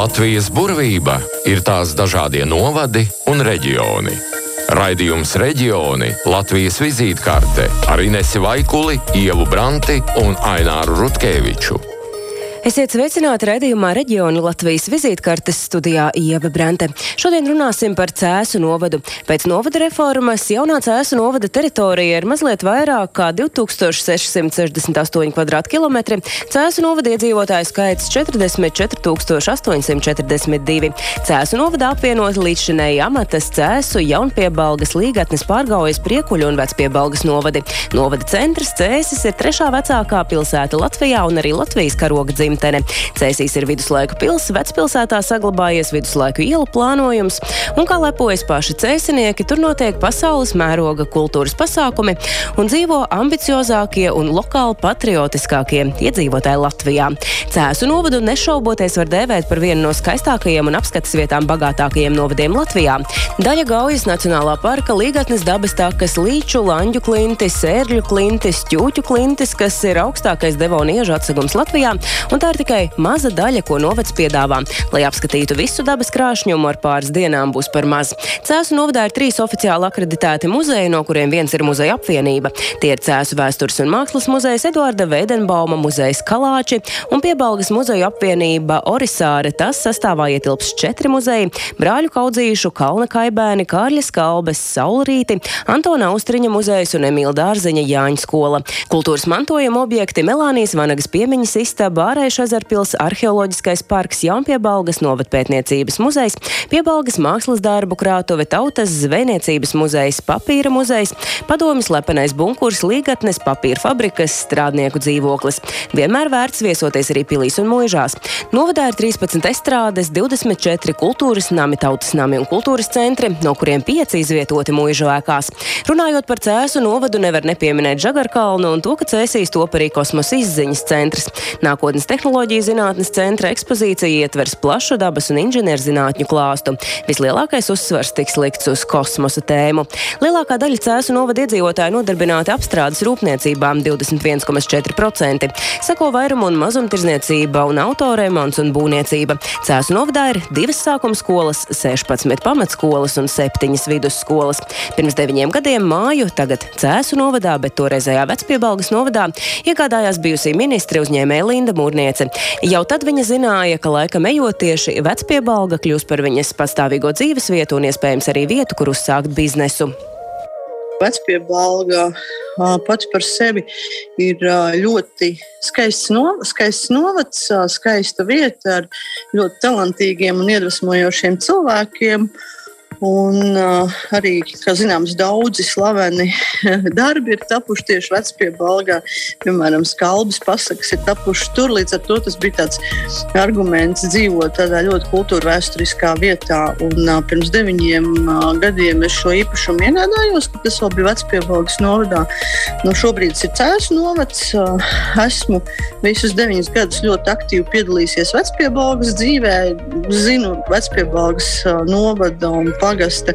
Latvijas burvība ir tās dažādie novadi un reģioni. Raidījums Reģioni Latvijas vizītkarte ar Inesi Vaikuli, Ievu Branti un Aināru Rutkeviču. Esiet sveicināti redzējumā reģionu Latvijas vizītkartes studijā Ieva Brante. Šodien runāsim par Cēsu novadu. Pēc novada reformas jaunā Cēsu novada teritorija ir mazliet vairāk kā 2668 km2. Cēsu novada iedzīvotāju skaits 44842. Cēsu novada apvienot līdzšinēji amatas Cēsu, Jaunpiebalgas, Līgatnes, Pārgaujas, Priekuļu un Vecpiebalgas novadi. Novada centrs Cēsis ir trešā vecākā pilsēta Latvijā un arī Latvijas karoga dzimta dzimtene. Cēsīs ir viduslaiku pils, vecpilsētā saglabājies viduslaiku ielu plānojums, un kā lepojas paši cēsinieki, tur notiek pasaules mēroga kultūras pasākumi un dzīvo ambiciozākie un lokāli patriotiskākie iedzīvotāji Latvijā. Cēsu novadu nešauboties var dēvēt par vienu no skaistākajiem un apskates vietām bagātākajiem novadiem Latvijā. Daļa Gaujas Nacionālā parka, Līgatnes dabas takas, Līču, Lanģu klintis, Sērļu klintis, Ķūķu klintis, kas ir augstākais devona iežu atsegums Latvijā, un tā ir tikai maza daļa, ko novads piedāvā. Lai apskatītu visu dabas krāšņumu, ar pāris dienām būs par maz. Cēsu novadā ir trīs oficiāli akreditēti muzeji, no kuriem viens ir muzeja apvienība. Tie ir Cēsu vēstures un mākslas muzejs Eduarda Veidenbauma muzejs Kalāči un Piebalgas muzeju apvienība Orisāre. Tas sastāvā ietilps četri muzeji - Brāļu kaudzīšu, Kalna kaibēni, Kārļa skalbes, Saulrīti, Antona Austriņa muzejs un Emīla Dārziņa Jāņa skola. Kultūras mantojuma objekti Melānijas Vanagas piemiņas istaba, Ārēša ezerpils, arheoloģiskais parks, Jaunpiebalgas novatpētniecības muzejs, Piebalgas mākslas darbu krātuve, Tautas zvejniecības muzejs, papīra muzejs, padomjas lepenais bunkurs, līgatnes, papīra fabrikas, strādnieku dzīvoklis. Vienmēr vērts viesoties arī pilīs un mūžās. Novadā ir 13 estrādes, 24 kultūras nami, tautas nami un kultūras centri, no kuriem 5 izvietoti mūžu ēkās. Runājot par cēsu novadu, nevar nepieminēt Žagarkalnu un to, ka cēsīs top arī kosmosa izziņas centrs. Nākotnes tehnoloģiju zinātnes centra ekspozīcija ietvers plašu dabas un inženierzinātņu klāstu. Vislielākais uzsvars tiks likts uz kosmosa tēmu. Lielākā daļa cēsu novada iedzīvotāju nodarbināti apstrādes rūpniecībā - 21,4%. Seko vairumu un mazumtirdzniecība un autoremonts un būvniecība. Cēsu novadā ir divas sākuma skolas, 16 pamatskolas un 7 vidusskolas. Pirms deviņiem gadiem māju, tagad Cēsu novadā, bet toreizējā Vecpiebalgas novadā, iegādājās bijusī ministri uzņēmēja Linda Mūrniece. Jau tad viņa zināja, ka laikam ejot tieši Vecpiebalga kļūs par viņas pastāvīgo dzīvesvietu un iespējams arī vietu, kur uzsākt biznesu. Vecpiebalga pats par sevi ir ļoti skaists, no, skaists novads, skaista vieta ar ļoti talantīgiem un iedvesmojošiem cilvēkiem. Un uh, arī, kā zināms, daudzi slaveni darbi ir tapuši tieši vecpiebalgā. Piemēram, skalbas pasakas ir tapušas tur. Līdz ar to tas bija tāds arguments dzīvot tādā ļoti kultūra vēsturiskā vietā. Un uh, pirms deviņiem uh, gadiem es šo īpašumu iegādājos, kad tas vēl bija vecpiebalgas novadā. Nu, šobrīd tas ir cēlus novads. Uh, esmu visus deviņus gadus ļoti aktīvi piedalījies vecpiebalgas dzīvē. Zinu vecpiebalgas uh, novada un pārējā pagasta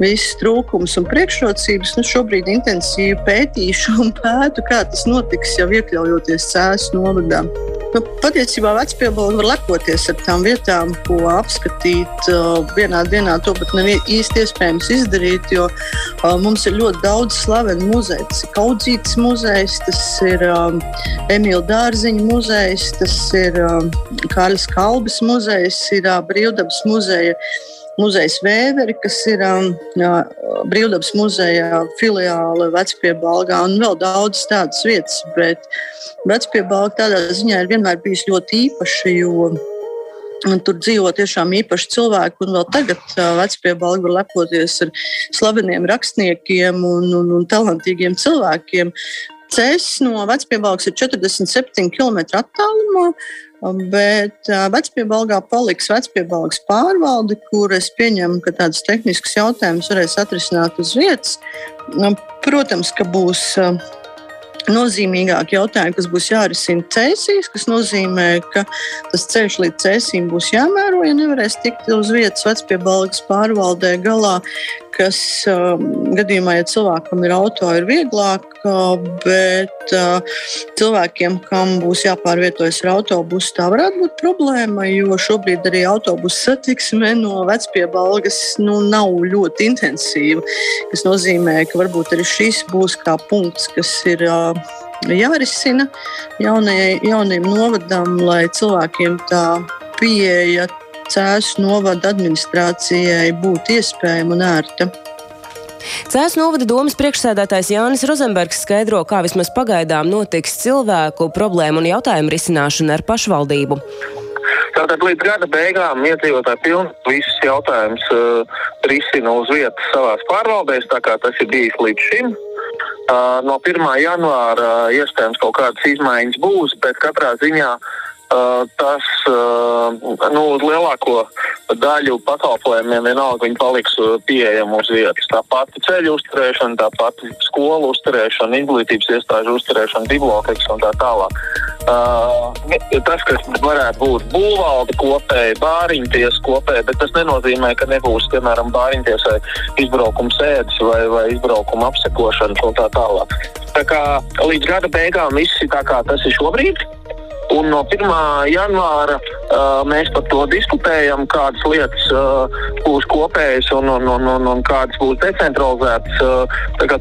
visas trūkumus un priekšrocības. Nu, šobrīd intensīvi pētīšu un pētu, kā tas notiks jau iekļaujoties Cēlus novadā. Nu, patiesībā vecpiebalga var lepoties ar tām vietām, ko apskatīt uh, vienā dienā. To pat nav īsti iespējams izdarīt, jo uh, mums ir ļoti daudz slavenu muzeju. Tas ir Kaudzītas muzejs, tas ir um, Emīļa Dārziņa muzejs, tas ir um, Kārlis Kalbis muzejs, ir uh, Brīvdabas muzeja muzejs Vēveri, kas ir um, Brīvdabas muzeja filiāle Vecpiebalgā un vēl daudz tādas vietas. Bet Vecpiebalga tādā ziņā ir vienmēr bijis ļoti īpaša, jo Tur dzīvo tiešām īpaši cilvēki, un vēl tagad uh, Vecpiebalga var lepoties ar slaveniem rakstniekiem un, un, un talantīgiem cilvēkiem. Ceļš no Vecpiebalgas ir 47 km attālumā. Bet vecpiebalgā paliks vecpiebalgas pārvalde, kur es pieņemu, ka tādas tehniskas jautājumas varēs atrisināt uz vietas. Nu, protams, ka būs nozīmīgāki jautājumi, kas būs jārisina cēsīs, kas nozīmē, ka tas ceļš līdz cēsīm būs jāmēro, ja nevarēs tikt uz vietas vecpiebalgas pārvaldē galā, kas gadījumā, ja cilvēkam ir auto, ir vieglāk, bet cilvēkiem, kam būs jāpārvietojas ar autobusu, tā varētu būt problēma, jo šobrīd arī autobusu satiksme no vecpiebalgas nu, nav ļoti intensīva, kas nozīmē, ka varbūt arī šis būs kā punkts, kas ir jārisina jaunajai, jaunajam novadam, lai cilvēkiem tā pieeja Cēzu novada administrācijai būtu iespējama un ērta. Cēzus novada domas priekšsēdētājs Jānis Rozenbergs skaidro, kā vismaz pagaidām notiks cilvēku problēmu un jautājumu risināšana ar pašvaldību. Tātad līdz gada beigām iedzīvotāji pilnīgi visus jautājumus uh, risina uz vietas savās pārvaldēs, tā kā tas ir bijis līdz šim. Uh, no 1. janvāra uh, iespējams kaut kādas izmaiņas būs, bet katrā ziņā Uh, tas nu, uz lielāko daļu pakalpojumiem vienalga viņi paliks pieejami uz vietas. Tā pati ceļu uzturēšana, tā pati skolu uzturēšana, izglītības iestāžu uzturēšana, bibliotēkas un tā tālāk. Tas, kas varētu būt būvvalde kopēji, bāriņties kopēji, bet tas nenozīmē, ka nebūs, piemēram, bāriņtiesai izbraukuma sēdes vai, vai izbraukuma apsekošana un tā tālāk. Tā kā līdz gada beigām viss ir tā, kā tas ir šobrīd. Un no 1. janvāra uh, mēs par to diskutējam, kādas lietas būs kopējas un, un, un, un, un kādas būs decentralizētas.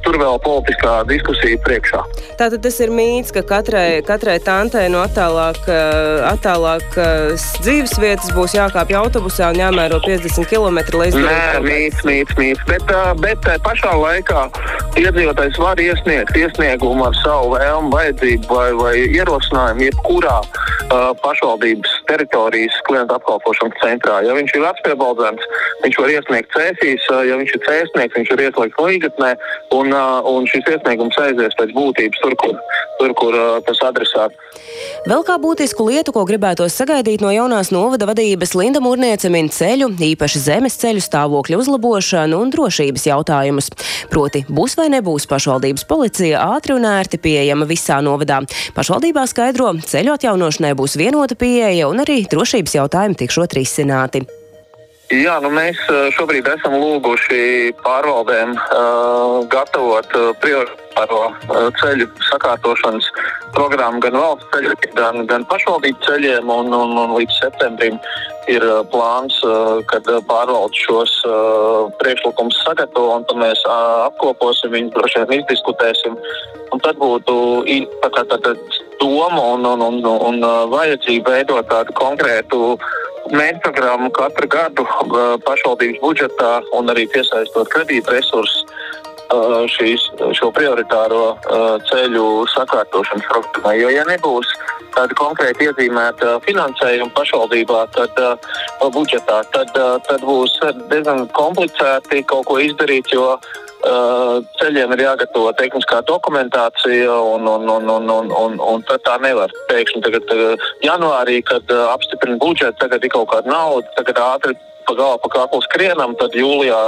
Tur vēl politiskā diskusija priekšā. Tātad tas ir mīts, ka katrai, katrai tantei no attālāk, attālākas dzīves vietas būs jākāpj autobusā un jāmēro 50 km līdz Nē, mīts, mīts, mīts. Bet, bet pašā laikā iedzīvotājs var iesniegt iesniegumu ar savu vēlmu, vajadzību vai, vai ierosinājumu jebkurā uh, pašvaldības teritorijas klienta apkalpošanas centrā. Ja viņš ir vecpiebaldzēns, viņš var iesniegt cēsīs, uh, ja viņš ir cēsnieks, viņš var ieslēgt līgatnē, un, uh, un šis iesniegums aizies pēc būtības tur, kur, tur, kur uh, tas adresāts. Vēl kā būtisku lietu, ko gribētos sagaidīt no jaunās novada vadības, Linda Mūrniece min ceļu, īpaši zemes ceļu stāvokļa uzlabošanu un drošības jautājumus. Proti, būs vai nebūs pašvaldības policija ātri un ērti pieejama visā novadā. Pašvaldībā skaidro, ceļu atjaunošanai būs vienota pieeja un arī drošības jautājumi tikšot risināti. Jā, nu mēs šobrīd esam lūguši pārvaldēm uh, gatavot uh, prioritāro uh, ceļu sakārtošanas programmu gan valsts ceļiem, gan, gan pašvaldību ceļiem. Un, un, un līdz septembrim ir uh, plāns, uh, kad pārvaldes šos priekšlikumus sagatavo un tad mēs apkoposim viņus, droši vien izdiskutēsim. Un tad būtu tā, tā, tā, doma un, un, un, un, vajadzība veidot tādu konkrētu mērķprogrammu katru gadu pašvaldības budžetā un arī piesaistot kredītu resursus šīs, šo prioritāro ceļu sakārtošanas programmai. Jo, ja nebūs tāda konkrēti iezīmēta finansējuma pašvaldībā, tad budžetā, tad, tad būs diezgan komplicēti kaut ko izdarīt, jo ceļiem ir jāgatavo tehniskā dokumentācija, un, un, un, un, un, un, un tā nevar. Pēkšņi tagad, uh, janvārī, kad apstiprina budžetu, tagad ir kaut kāda nauda, tagad ātri pa galu pa kaklu skrienam, tad jūlijā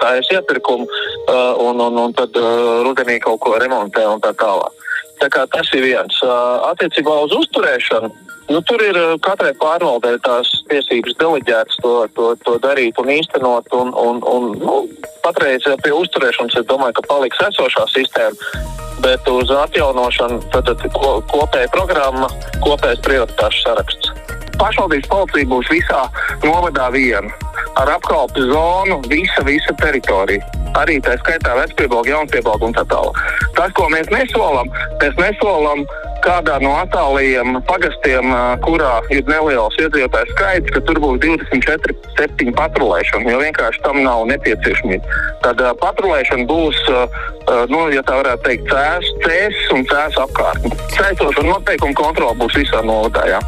tā ir iepirkuma, uh, un, un, un tad uh, rudenī kaut ko remontē un tā tālāk. Tā kā tas ir viens. Attiecībā uz uzturēšanu. Nu, tur ir katrai pārvaldē tās tiesības deleģētas to, to, to darīt un īstenot. Un, un, un, nu, patreiz pie uzturēšanas es domāju, ka paliks esošā sistēma, bet uz atjaunošanu tad, tad kopēja programma, kopējais prioritāšu saraksts pašvaldības policija būs visā novadā viena. Ar apkalpes zonu visa, visa teritorija. Arī tā skaitā vecpiebalga, jaunpiebalga un tā tālāk. Tas, ko mēs nesolam, mēs nesolam kādā no attālajiem pagastiem, kurā ir neliels iedzīvotāju skaits, ka tur būs 24, 7 patrulēšana, jo vienkārši tam nav nepieciešamība. Tad uh, patrulēšana būs, uh, nu, ja tā varētu teikt, cēs, cēs un cēs apkārtni. Saistoša noteikuma kontrola būs visā novadā.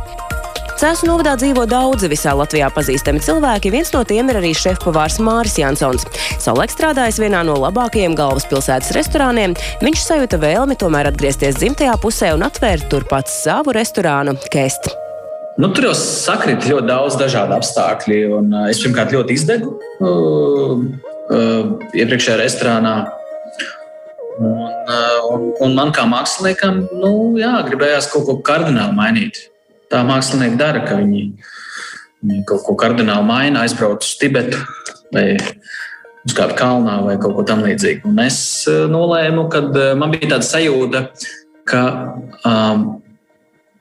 Cēsu novadā dzīvo daudzi visā Latvijā pazīstami cilvēki. Viens no tiem ir arī šefpavārs Māris Jansons. Savulaik strādājis vienā no labākajiem galvaspilsētas restorāniem, viņš sajūta vēlmi tomēr atgriezties dzimtajā pusē un atvērt turpat savu restorānu Kest. Nu, tur jau sakrit ļoti daudz dažādu apstākļu. Uh, es pirmkārt ļoti izdegu uh, uh, iepriekšējā restorānā. Un, uh, un, un man kā māksliniekam, nu, jā, gribējās kaut ko kardināli mainīt tā mākslinieki dara, ka viņi, viņi kaut ko kardināli maina, aizbrauc uz Tibetu vai uzkāpt kalnā vai kaut ko tamlīdzīgu. Un es nolēmu, ka man bija tāda sajūta, ka, um,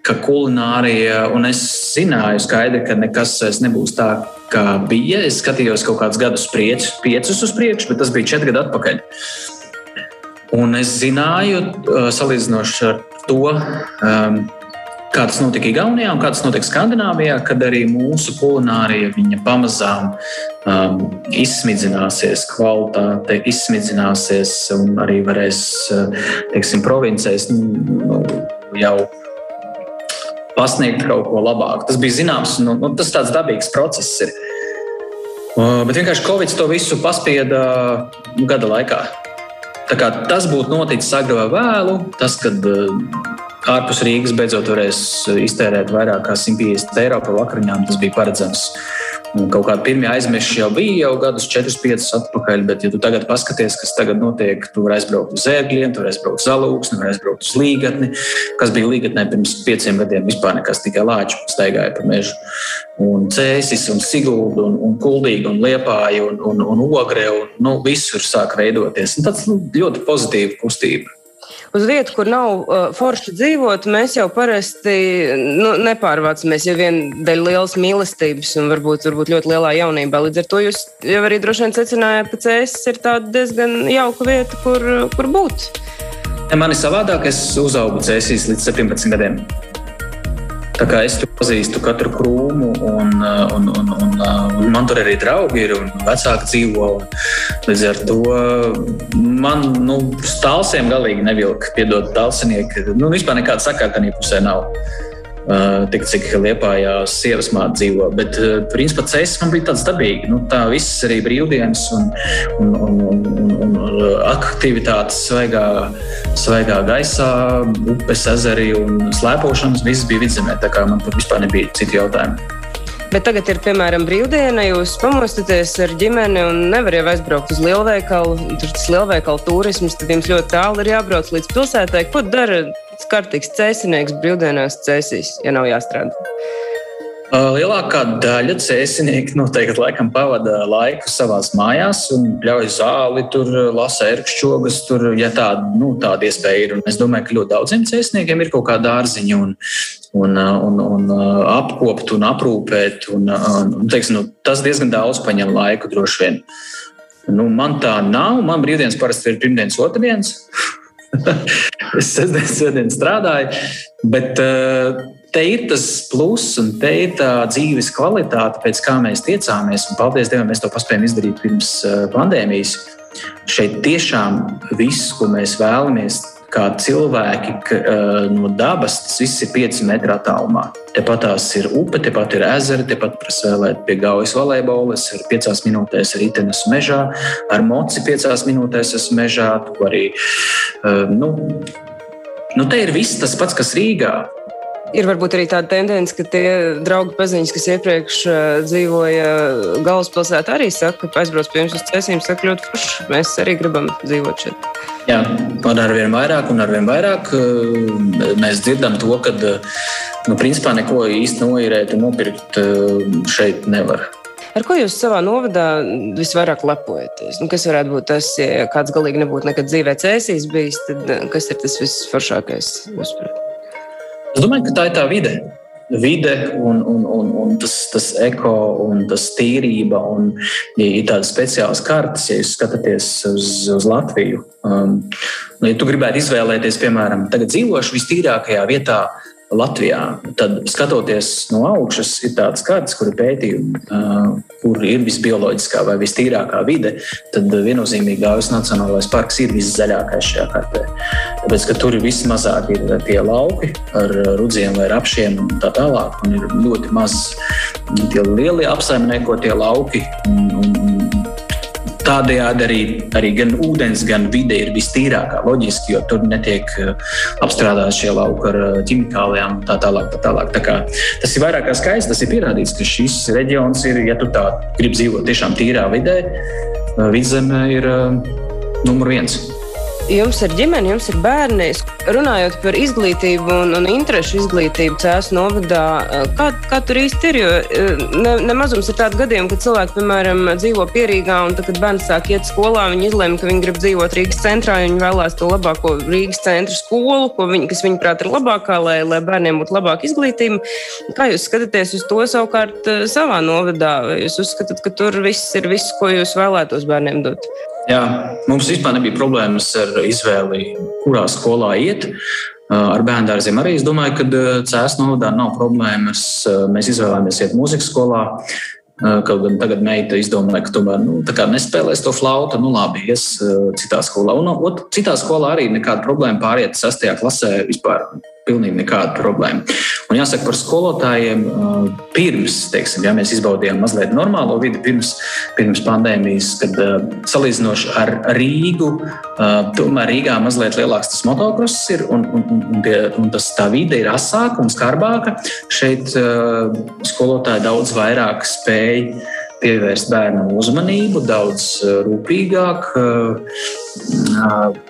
ka kulinārija, un es zināju skaidri, ka nekas nebūs tā, kā bija. Es skatījos kaut kādus gadus, priec, piecus uz priekšu, bet tas bija četri gadi atpakaļ. Un es zināju, salīdzinoši ar to, um, kā tas notika Igaunijā un kā tas notiek Skandināvijā, kad arī mūsu kulinārija pamazām um, izsmidzināsies, kvalitāte izsmidzināsies un arī varēs, teiksim, provincēs nu, jau pasniegt kaut ko labāku. Tas bija zināms, nu, nu, tas tāds dabīgs process ir. Uh, bet vienkārši Covid to visu paspieda nu, gada laikā. Tas būtu noticis agri vai vēlu. Tas, kad uh, ārpus Rīgas beidzot varēs iztērēt vairāk kā 150 eiro par vakariņām. Tas bija paredzams. Un kaut kāda pirmie aizmeši jau bija jau gadus, 4, 5 atpakaļ, bet, ja tu tagad paskaties, kas tagad notiek, tu vari aizbraukt uz zēgļiem, tu vari aizbraukt uz zalūksni, vari aizbraukt uz līgatni, kas bija līgatnē pirms pieciem gadiem. Vispār nekas tikai lāču staigāja pa mežu. Un cēsis, un sigulda, un, un kuldīga, un liepāja, un, un, un ogre, un nu, visur sāk veidoties. Un tāds nu, ļoti pozitīva kustība uz vietu, kur nav uh, forši dzīvot, mēs jau parasti nu, nepārvācamies jau vien dēļ lielas mīlestības un varbūt, varbūt ļoti lielā jaunībā. Līdz ar to jūs jau arī droši vien secinājāt, ka Cēsis ir diezgan jauka vieta, kur, kur būt. Man ir savādāk, es uzaugu Cēsīs līdz 17 gadiem. Tā kā es pazīstu katru krūmu, un, un, un, un, un man tur arī draugi ir un vecāki dzīvo. Līdz ar to man nu, stāvsiem galīgi nevilka, piedod, tālsinieki. Nu, vispār nekāda sakāta tajā pusē nav. Tik cik liepājā sievas māte dzīvo. Bet, principā, ceļš man bija tāds dabīgs. Nu, tā viss arī brīvdienas un, un, un, un, un, un aktivitātes svaigā, svaigā gaisā, upes, ezeri un slēpošanas. Viss bija vidzemē, tā kā man tur vispār nebija citu jautājumu. Bet tagad ir, piemēram, brīvdiena, jūs pamostaties ar ģimeni un nevar jau aizbraukt uz lielveikalu. Tur tas lielveikalu turisms, tad jums ļoti tālu ir jābrauc līdz pilsētai. Ko dara kārtīgs cēsinieks brīvdienās cēsīs, ja nav jāstrādā? Lielākā daļa cēsinieki noteikti laikam pavada laiku savā mājās un ļauj zāli, tur lasa ērkšķogas, tur, ja tāda, nu, tāda iespēja ir. Un es domāju, ka ļoti daudziem cēsiniekiem ir kaut kāda dārziņa un, un, un, un apkopt un aprūpēt. Un, un, teiksim, nu, tas diezgan daudz paņem laiku droši vien. Nu, man tā nav. Man brīvdienas parasti ir pirmdienas, otrdienas. es sestdien, sestdien strādāju, bet uh, te ir tas pluss un te ir tā dzīves kvalitāte, pēc kā mēs tiecāmies. Un, paldies Dievam, mēs to paspējam izdarīt pirms uh, pandēmijas. Šeit tiešām viss, ko mēs vēlamies, kā cilvēki ka, uh, no dabas, tas viss ir 5 metru attālumā. Tepat tās ir upe, tepat ir ezeri, tepat var spēlēt pie gaujas volejbola. Es ar 5 minūtēs ritenis mežā, ar moci 5 minūtēs esmu mežā. Tu arī, nu, nu, te ir viss tas pats, kas Rīgā. Ir varbūt arī tāda tendence, ka tie draugi paziņas, kas iepriekš uh, dzīvoja galvaspilsētā, arī saka, ka aizbrauc pie jums uz cēsīm, saka, ļoti forši. Mēs arī gribam dzīvot šeit. Jā, un ar vien vairāk, un ar vien vairāk mēs dzirdam to, ka nu, principā neko īsti noīrēt un nopirkt šeit nevar. Ar ko jūs savā novadā visvairāk lepojaties? Nu, kas varētu būt tas, ja kāds galīgi nebūtu nekad dzīvē cēsīs bijis, tad kas ir tas visforšākais? Es domāju, ka tā ir tā vide. Vide un, un, un, un tas, tas eko un tas tīrība. Un, ja ir tādas speciālas kartes, ja jūs skatāties uz, uz Latviju. Um, ja tu gribētu izvēlēties, piemēram, tagad dzīvošu vistīrākajā vietā, Latvijā. Tad, skatoties no augšas, ir tāds kārtas, kur ir pētījumi, kur ir visbioloģiskā vai vistīrākā vide. Tad viennozīmīgi Gājas Nacionālais parks ir viszaļākais šajā kartē. Tāpēc, ka tur ir vismazāk ir tie lauki ar rudziem vai rapšiem un tā tālāk. Un ir ļoti maz tie lielie apsaimniekotie lauki. Un, un, Tādējādi arī, arī gan ūdens, gan vide ir vistīrākā, loģiski, jo tur netiek eh, apstrādāti šie lauki ar eh, ķimikālijām tā tālāk. Tā tālāk. Tā kā, tas ir vairāk kā skaisti. Tas ir pierādīts, ka šis reģions ir, ja tu tā gribi dzīvot tiešām tīrā vidē, eh, vidzemē ir numur viens. Jums ir ģimene, jums ir bērni. Runājot par izglītību un, un interešu izglītību Cēlā novadā, kā, kā tur īsti ir? Jo ne, nemazums ir tādi gadījumi, kad cilvēki, piemēram, dzīvo pierīgā, un tad, kad bērns sāk iet skolā, viņi izlēma, ka viņi grib dzīvot Rīgas centrā, un viņi vēlās to labāko Rīgas centra skolu, viņi, kas viņuprāt ir labākā, lai, lai bērniem būtu labāka izglītība. Kā jūs skatāties uz to savukārt savā novadā? Vai jūs uzskatāt, ka tur viss ir viss, ko jūs vēlētos bērniem dot? Jā, mums vispār nebija problēmas ar izvēli, kurā skolā iet. Ar bērnu dārziem arī es domāju, ka cēlā novadā nav problēmas. Mēs izvēlējāmies iet mūzikas skolā. Kaut gan tagad meita izdomāja, ka tomēr nu, nespēlēs to flautu. Nu, labi, ies citā skolā. Un, un citā skolā arī nekāda problēma pāriet sastajā klasē vispār pilnīgi nekāda problēma. Un jāsaka par skolotājiem, pirms teiksim, ja mēs izbaudījām mazliet normālo vidi, pirms, pirms pandēmijas, kad salīdzinoši ar Rīgu, tomēr Rīgā mazliet lielāks tas motocross ir un, un, un, un, tie, un tas, tā vide ir asāka un skarbāka. Šeit skolotāji daudz vairāk spēj pievērst bērnam uzmanību daudz eh, rūpīgāk. Eh,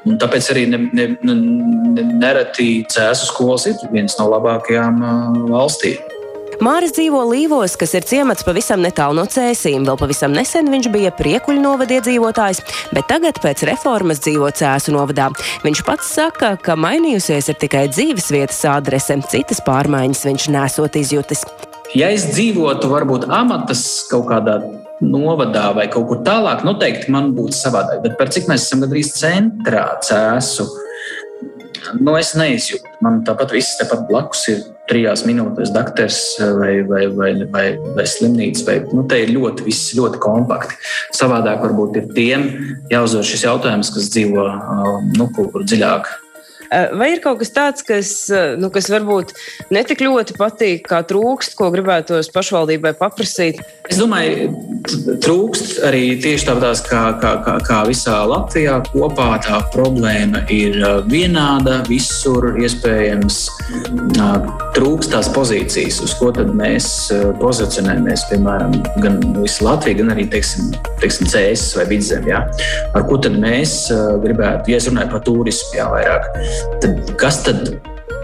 un tāpēc arī ne, ne, ne, nereti cēsu skolas ir viens no labākajām valstī. Māris dzīvo Līvos, kas ir ciemats pavisam netālu no cēsīm. Vēl pavisam nesen viņš bija priekuļu novada iedzīvotājs, bet tagad pēc reformas dzīvo cēsu novadā. Viņš pats saka, ka mainījusies ir tikai dzīves vietas adrese, citas pārmaiņas viņš nesot izjutis. Ja es dzīvotu varbūt amatas kaut kādā novadā vai kaut kur tālāk, noteikti man būtu savādāk. Bet par cik mēs esam gandrīz centrā cēsu, nu es neizjūtu. Man tāpat viss tepat blakus ir trijās minūtēs doktors vai, vai, vai, vai, vai slimnīca. Vai, nu, te ir ļoti, viss ļoti kompakti. Savādāk varbūt ir tiem jāuzdod šis jautājums, kas dzīvo nu, kaut kur dziļāk vai ir kaut kas tāds, kas, eh, nu, kas varbūt netik ļoti patīk, kā trūkst, ko gribētos pašvaldībai paprasīt? Es domāju, trūkst arī tieši tāpatās kā, kā, kā, kā visā Latvijā kopā. Tā problēma ir eh, vienāda, visur iespējams trūkst tās pozīcijas, uz ko tad mēs pozicionējamies, piemēram, gan visu Latviju, gan arī, teiksim, teiksim CS vai Vidzem. Ja? Ar ko tad mēs gribētu, ja es runāju par turismu, jā, vairāk tad kas tad?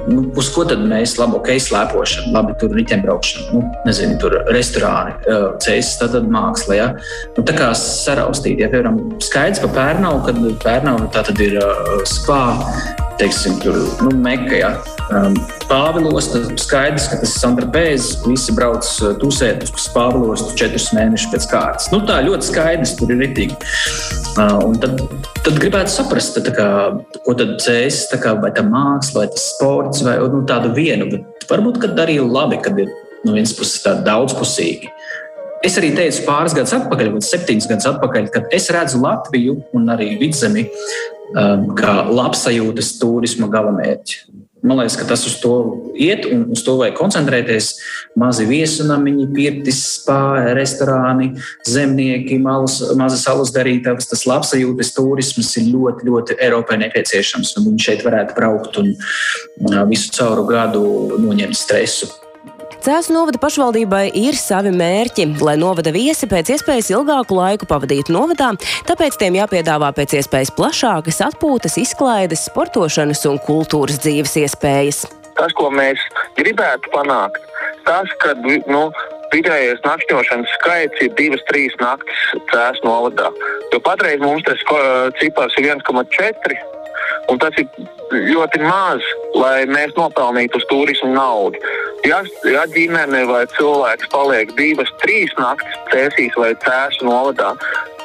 Nu, uz ko tad mēs labi, ok, slēpošana, labi, tur riteņbraukšana, nu, nezinu, tur restorāni, ceļš, tātad māksla. Ja? Nu, tā kā saraustīt, ja, piemēram, skaidrs par Pērnavu, kad Pērnavu tā tad ir uh, spā, teiksim, tur, nu, Meka, ja? Um, Pāvilos, tad skaidrs, ka tas ir Santrapēzes, visi brauc tusēt uz Pāvilos četrus mēnešus pēc kārtas. Nu, tā ļoti skaidrs, tur ir ritīgi. Uh, un tad, tad gribētu saprast, tā kā, ko tad cēs, kā, vai tā māksla, vai tas sports, vai nu, tādu vienu. Bet varbūt arī labi, kad ir no vienas puses tāda daudzpusīga. Es arī teicu pāris gadus atpakaļ, vai septiņus gadus atpakaļ, kad es redzu Latviju un arī vidzemi um, kā labsajūtas turisma galamērķi. Man liekas, ka tas uz to iet un uz to vajag koncentrēties. Mazi viesunamiņi, pirtis, spāņi, restorāni, zemnieki, malas, mazas alus darītavas. Tas labsajūtas turisms ir ļoti, ļoti Eiropai nepieciešams. Viņi šeit varētu braukt un visu cauru gadu noņemt stresu. Cēzu novada pašvaldībai ir savi mērķi, lai novada viesi pēc iespējas ilgāku laiku pavadītu novadā, tāpēc tiem jāpiedāvā pēc iespējas plašākas atpūtas, izklaides, sportošanas un kultūras dzīves iespējas. Tas, ko mēs gribētu panākt, tas, ka nu, vidējais nakšņošanas skaits ir divas, trīs naktis cēlā novadā. Jo patreiz mums tas cipars ir 1,4 Un tas ir ļoti maz, lai mēs nopelnītu uz turismu naudu. Ja, ja ģimene vai cilvēks paliek divas, trīs naktis cēsīs vai cēsu novadā,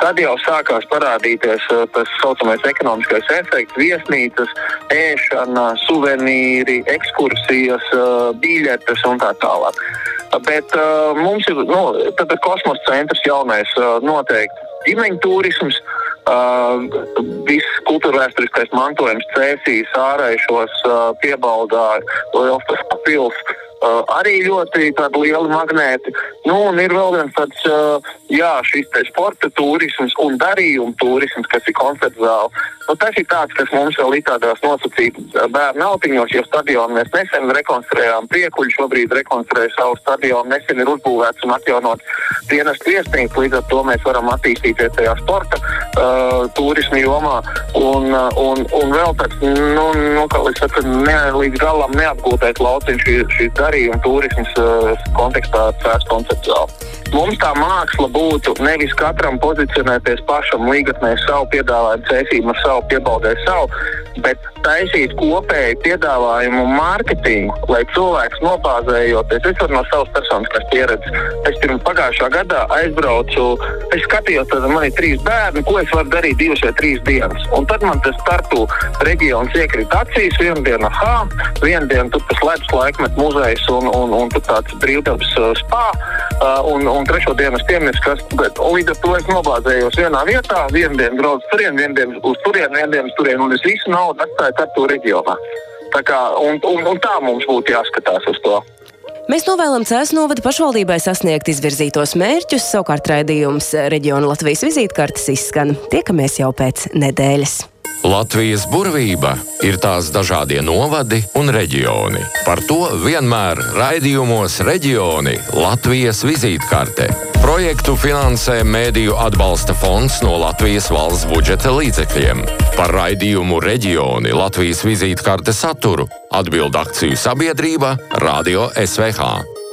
tad jau sākās parādīties uh, tas saucamais ekonomiskais efekts, viesnīcas, ēšana, suvenīri, ekskursijas, uh, biļetes un tā tālāk. Bet uh, mums ir nu, kosmosa centrs jaunais noteikti ģimeņu turisms. Uh, viss kultūrvēturiskais mantojums, cēsīs, ārējušos, uh, piebaldā, liels tas pilsēta Uh, arī ļoti lieli magnēti. Nu, un ir vēl viens tāds, uh, jā, šis sporta turisms un darījuma turisms, kas ir koncerts zāle. Nu, tas ir tāds, kas mums vēl ir tādās nosacītās bērnu autiņos, jo stadionu mēs nesen rekonstruējām. Priekuļi šobrīd rekonstruē savu stadionu, nesen ir uzbūvēts un atjaunot dienas viesnīcu. Līdz ar to mēs varam attīstīties tajā sporta uh, turismu jomā. Un, un, un vēl tāds, nu, nu, kā līdz, ne, līdz galam neapgūtais lauciņš šī, šī darījuma turismas uh, kontekstā cēs konceptuāli. Mums tā māksla būtu nevis katram pozicionēties pašam līgatnē savu piedāvājumu, cēsību ar savu piebaudēju savu, bet taisīt kopēju piedāvājumu mārketingu, lai cilvēks nopāzējoties. Es varu no savas personiskas pieredzes. Es pirms pagājušā gadā aizbraucu, es skatījos, tad man ir trīs bērni, ko es varu darīt divas vai trīs dienas. Un tad man tas startu reģions iekrita acīs. Vienu dienu, ah, vienu dienu tur tas ledus laikmet muzejs un, un, un tur tāds brīvdabas uh, spā. Uh, un, un trešo dienu es piemirstu, kas līdz ar to es nobāzējos vienā vietā, vienu dienu braucu turien, vienu dienu uz turien, vienu dienu uz turien, un es visu naudu atstāju Tartu reģionā. Tā, kā, un, un, un tā mums būtu jāskatās uz to. Mēs novēlam Cēzu novada pašvaldībai sasniegt izvirzītos mērķus, savukārt raidījums reģiona Latvijas vizītkartes izskan. Tiekamies jau pēc nedēļas. Latvijas burvība ir tās dažādie novadi un reģioni. Par to vienmēr raidījumos reģioni Latvijas vizītkartē. Projektu finansē Mēdīju atbalsta fonds no Latvijas valsts budžeta līdzekļiem. Par raidījumu reģioni Latvijas vizītkartes saturu atbild akciju sabiedrība Radio SVH.